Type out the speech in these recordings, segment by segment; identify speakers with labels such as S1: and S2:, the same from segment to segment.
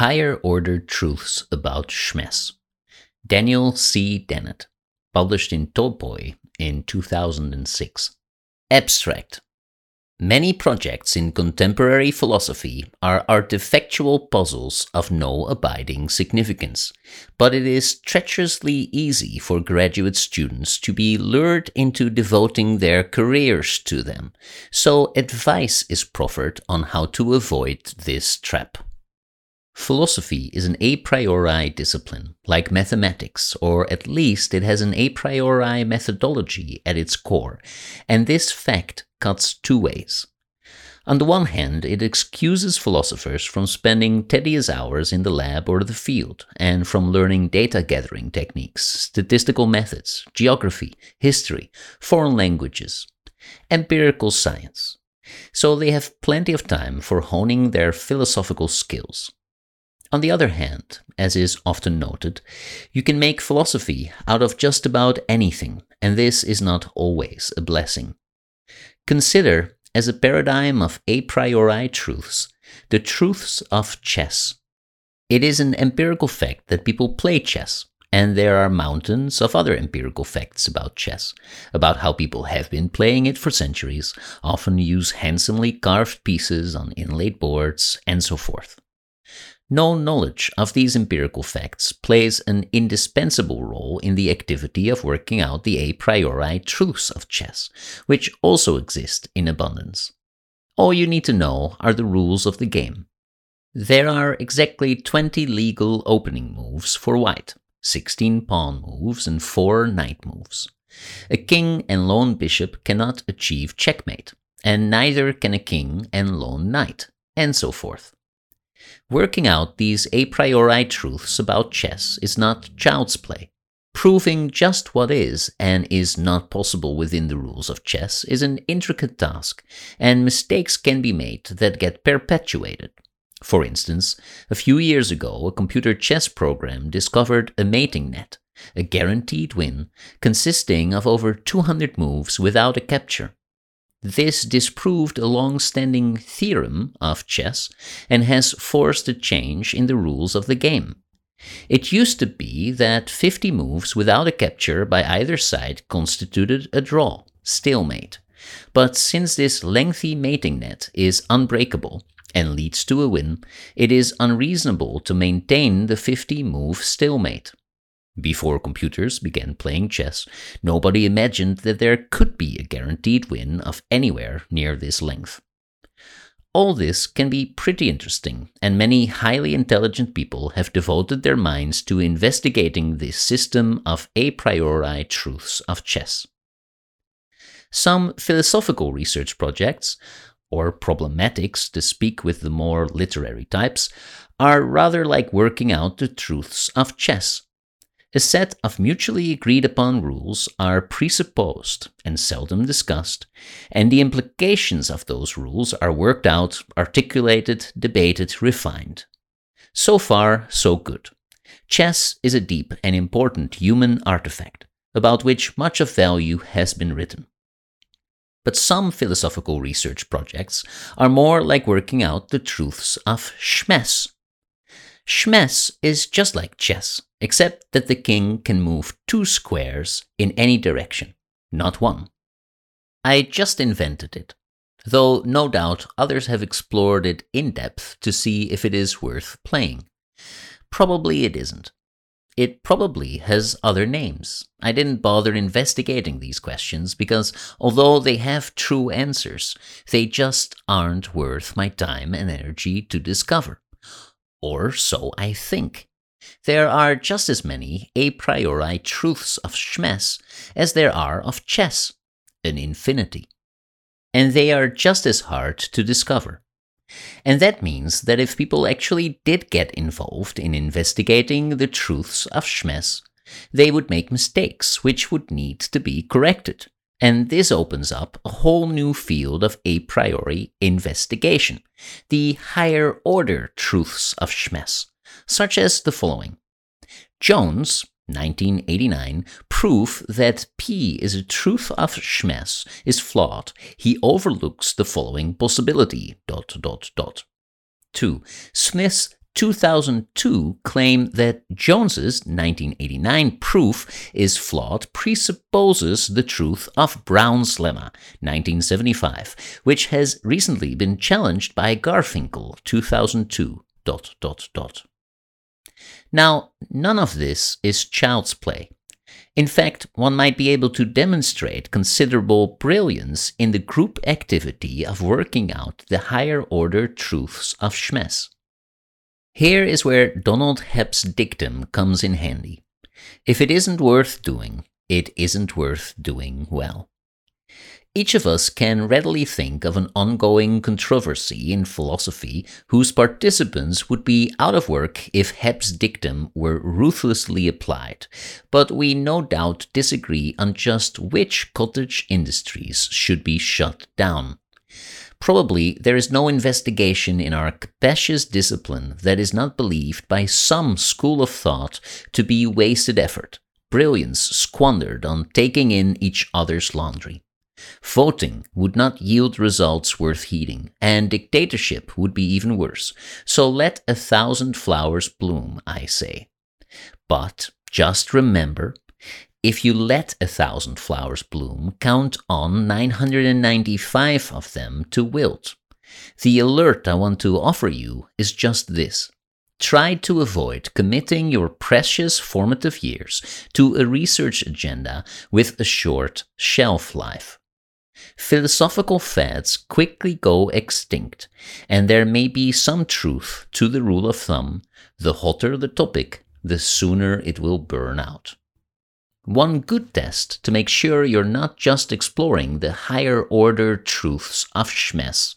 S1: Higher Order Truths About Chmess. Daniel C. Dennett, published in Topoi in 2006. Abstract Many projects in contemporary philosophy are artifactual puzzles of no abiding significance, but it is treacherously easy for graduate students to be lured into devoting their careers to them, so advice is proffered on how to avoid this trap. Philosophy is an a priori discipline, like mathematics, or at least it has an a priori methodology at its core, and this fact cuts two ways. On the one hand, it excuses philosophers from spending tedious hours in the lab or the field, and from learning data gathering techniques, statistical methods, geography, history, foreign languages, empirical science. So they have plenty of time for honing their philosophical skills. On the other hand, as is often noted, you can make philosophy out of just about anything, and this is not always a blessing. Consider, as a paradigm of a priori truths, the truths of chess. It is an empirical fact that people play chess, and there are mountains of other empirical facts about chess, about how people have been playing it for centuries, often use handsomely carved pieces on inlaid boards, and so forth. No knowledge of these empirical facts plays an indispensable role in the activity of working out the a priori truths of chess, which also exist in abundance. All you need to know are the rules of the game. There are exactly 20 legal opening moves for white, 16 pawn moves, and 4 knight moves. A king and lone bishop cannot achieve checkmate, and neither can a king and lone knight, and so forth. Working out these a priori truths about chess is not child's play. Proving just what is and is not possible within the rules of chess is an intricate task, and mistakes can be made that get perpetuated. For instance, a few years ago, a computer chess program discovered a mating net, a guaranteed win, consisting of over 200 moves without a capture. This disproved a long standing theorem of chess and has forced a change in the rules of the game. It used to be that 50 moves without a capture by either side constituted a draw, stalemate. But since this lengthy mating net is unbreakable and leads to a win, it is unreasonable to maintain the 50 move stalemate. Before computers began playing chess, nobody imagined that there could be a guaranteed win of anywhere near this length. All this can be pretty interesting, and many highly intelligent people have devoted their minds to investigating this system of a priori truths of chess. Some philosophical research projects, or problematics to speak with the more literary types, are rather like working out the truths of chess a set of mutually agreed upon rules are presupposed and seldom discussed, and the implications of those rules are worked out, articulated, debated, refined. So far, so good. Chess is a deep and important human artifact, about which much of value has been written. But some philosophical research projects are more like working out the truths of Chmess. Chmess is just like chess except that the king can move two squares in any direction, not one. I just invented it, though no doubt others have explored it in depth to see if it is worth playing. Probably it isn't. It probably has other names. I didn't bother investigating these questions because, although they have true answers, they just aren't worth my time and energy to discover. Or so I think. There are just as many a priori truths of Chmess as there are of chess, an infinity. And they are just as hard to discover. And that means that if people actually did get involved in investigating the truths of Chmess, they would make mistakes which would need to be corrected. And this opens up a whole new field of a priori investigation, the higher order truths of Chmess, such as the following Jones, 1989, proof that P is a truth of Chmess is flawed. He overlooks the following possibility. Dot, dot, dot. 2. Smith's 2002 claim that Jones's 1989 proof is flawed presupposes the truth of Brown's lemma 1975, which has recently been challenged by Garfinkel 2002. Dot, dot, dot. Now, none of this is child's play. In fact, one might be able to demonstrate considerable brilliance in the group activity of working out the higher order truths of Chmess. Here is where Donald Hebb's dictum comes in handy. If it isn't worth doing, it isn't worth doing well. Each of us can readily think of an ongoing controversy in philosophy whose participants would be out of work if Hebb's dictum were ruthlessly applied, but we no doubt disagree on just which cottage industries should be shut down. Probably there is no investigation in our capacious discipline that is not believed by some school of thought to be wasted effort, brilliance squandered on taking in each other's laundry. Voting would not yield results worth heeding, and dictatorship would be even worse. So let a thousand flowers bloom, I say. But just remember if you let a thousand flowers bloom, count on 995 of them to wilt. The alert I want to offer you is just this. Try to avoid committing your precious formative years to a research agenda with a short shelf life. Philosophical fads quickly go extinct, and there may be some truth to the rule of thumb the hotter the topic, the sooner it will burn out. One good test to make sure you're not just exploring the higher order truths of Chmess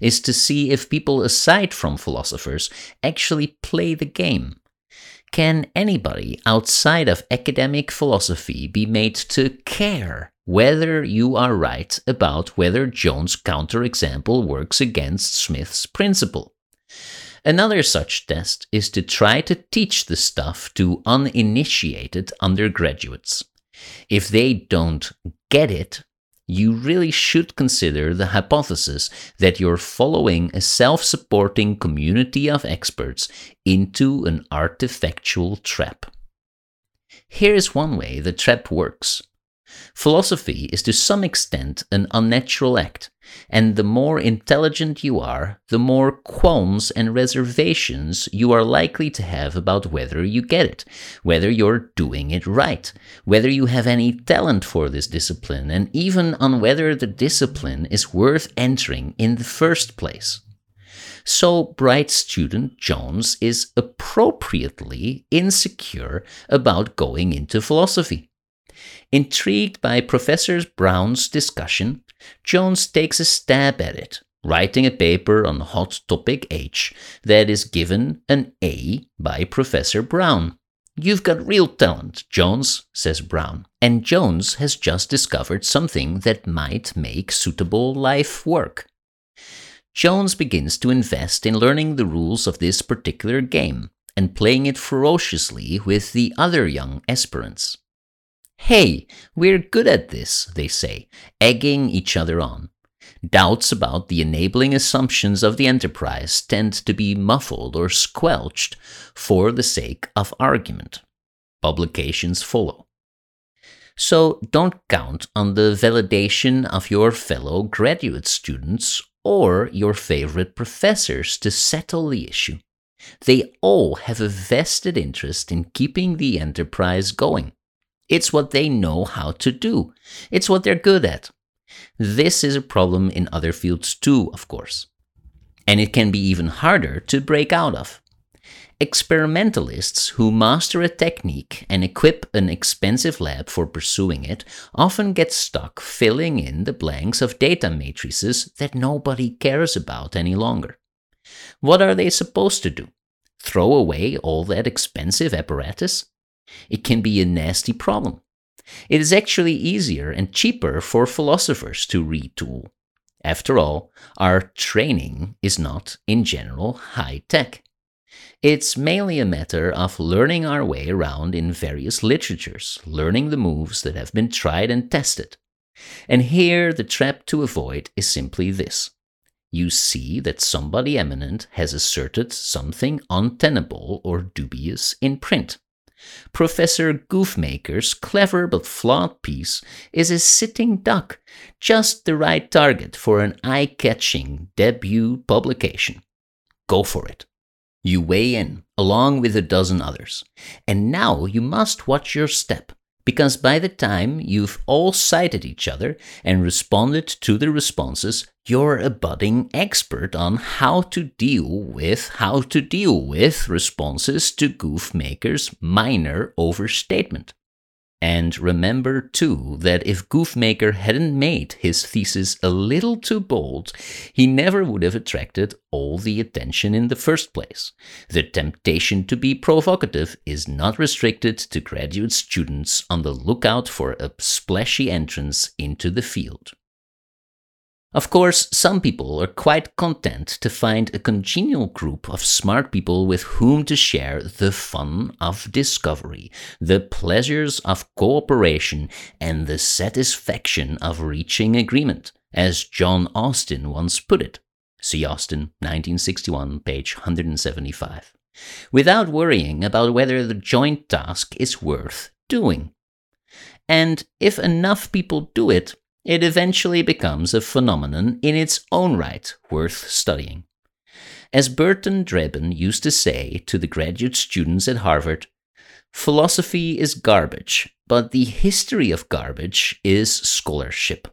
S1: is to see if people aside from philosophers actually play the game can anybody outside of academic philosophy be made to care whether you are right about whether Jones' counterexample works against Smith's principle? Another such test is to try to teach the stuff to uninitiated undergraduates. If they don't get it, you really should consider the hypothesis that you're following a self supporting community of experts into an artifactual trap. Here is one way the trap works. Philosophy is to some extent an unnatural act, and the more intelligent you are, the more qualms and reservations you are likely to have about whether you get it, whether you're doing it right, whether you have any talent for this discipline, and even on whether the discipline is worth entering in the first place. So, bright student Jones is appropriately insecure about going into philosophy. Intrigued by Professor Brown's discussion, Jones takes a stab at it, writing a paper on hot topic H that is given an A by Professor Brown. You've got real talent, Jones, says Brown. And Jones has just discovered something that might make suitable life work. Jones begins to invest in learning the rules of this particular game and playing it ferociously with the other young aspirants. Hey, we're good at this, they say, egging each other on. Doubts about the enabling assumptions of the enterprise tend to be muffled or squelched for the sake of argument. Publications follow. So don't count on the validation of your fellow graduate students or your favorite professors to settle the issue. They all have a vested interest in keeping the enterprise going. It's what they know how to do. It's what they're good at. This is a problem in other fields too, of course. And it can be even harder to break out of. Experimentalists who master a technique and equip an expensive lab for pursuing it often get stuck filling in the blanks of data matrices that nobody cares about any longer. What are they supposed to do? Throw away all that expensive apparatus? It can be a nasty problem. It is actually easier and cheaper for philosophers to retool. After all, our training is not, in general, high tech. It's mainly a matter of learning our way around in various literatures, learning the moves that have been tried and tested. And here the trap to avoid is simply this you see that somebody eminent has asserted something untenable or dubious in print. Professor Goofmaker's clever but flawed piece is a sitting duck, just the right target for an eye catching debut publication. Go for it. You weigh in, along with a dozen others. And now you must watch your step because by the time you've all cited each other and responded to the responses, you're a budding expert on how to deal with how to deal with responses to Goofmaker's minor overstatement. And remember too that if Goofmaker hadn't made his thesis a little too bold, he never would have attracted all the attention in the first place. The temptation to be provocative is not restricted to graduate students on the lookout for a splashy entrance into the field. Of course, some people are quite content to find a congenial group of smart people with whom to share the fun of discovery, the pleasures of cooperation, and the satisfaction of reaching agreement, as John Austin once put it. See Austin, 1961, page 175. Without worrying about whether the joint task is worth doing. And if enough people do it, it eventually becomes a phenomenon in its own right worth studying. As Burton Dreben used to say to the graduate students at Harvard, philosophy is garbage, but the history of garbage is scholarship.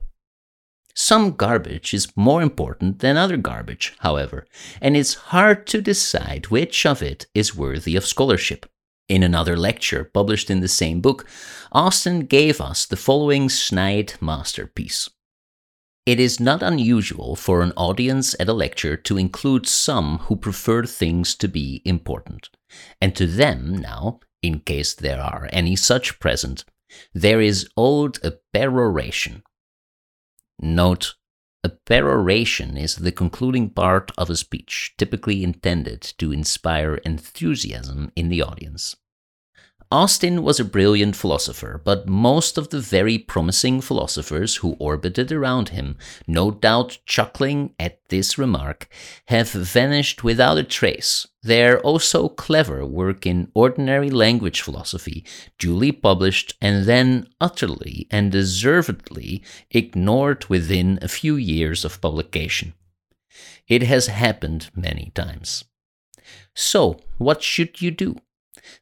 S1: Some garbage is more important than other garbage, however, and it's hard to decide which of it is worthy of scholarship. In another lecture published in the same book, Austin gave us the following snide masterpiece. It is not unusual for an audience at a lecture to include some who prefer things to be important. And to them, now, in case there are any such present, there is owed a peroration. Note, a peroration is the concluding part of a speech, typically intended to inspire enthusiasm in the audience. Austin was a brilliant philosopher, but most of the very promising philosophers who orbited around him, no doubt chuckling at this remark, have vanished without a trace. Their oh so clever work in ordinary language philosophy, duly published and then utterly and deservedly ignored within a few years of publication. It has happened many times. So, what should you do?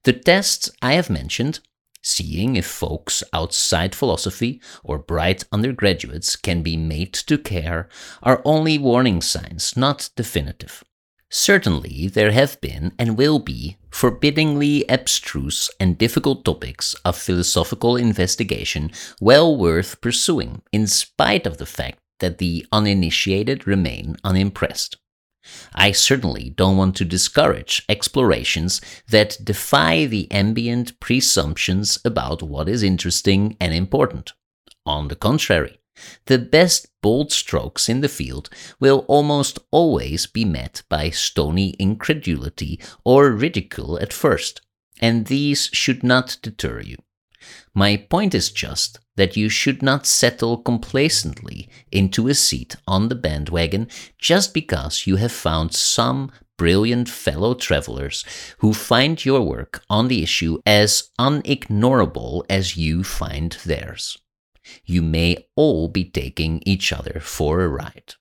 S1: The tests I have mentioned, seeing if folks outside philosophy or bright undergraduates can be made to care, are only warning signs, not definitive. Certainly, there have been and will be forbiddingly abstruse and difficult topics of philosophical investigation well worth pursuing, in spite of the fact that the uninitiated remain unimpressed. I certainly don't want to discourage explorations that defy the ambient presumptions about what is interesting and important. On the contrary, the best bold strokes in the field will almost always be met by stony incredulity or ridicule at first, and these should not deter you. My point is just that you should not settle complacently into a seat on the bandwagon just because you have found some brilliant fellow travelers who find your work on the issue as unignorable as you find theirs. You may all be taking each other for a ride.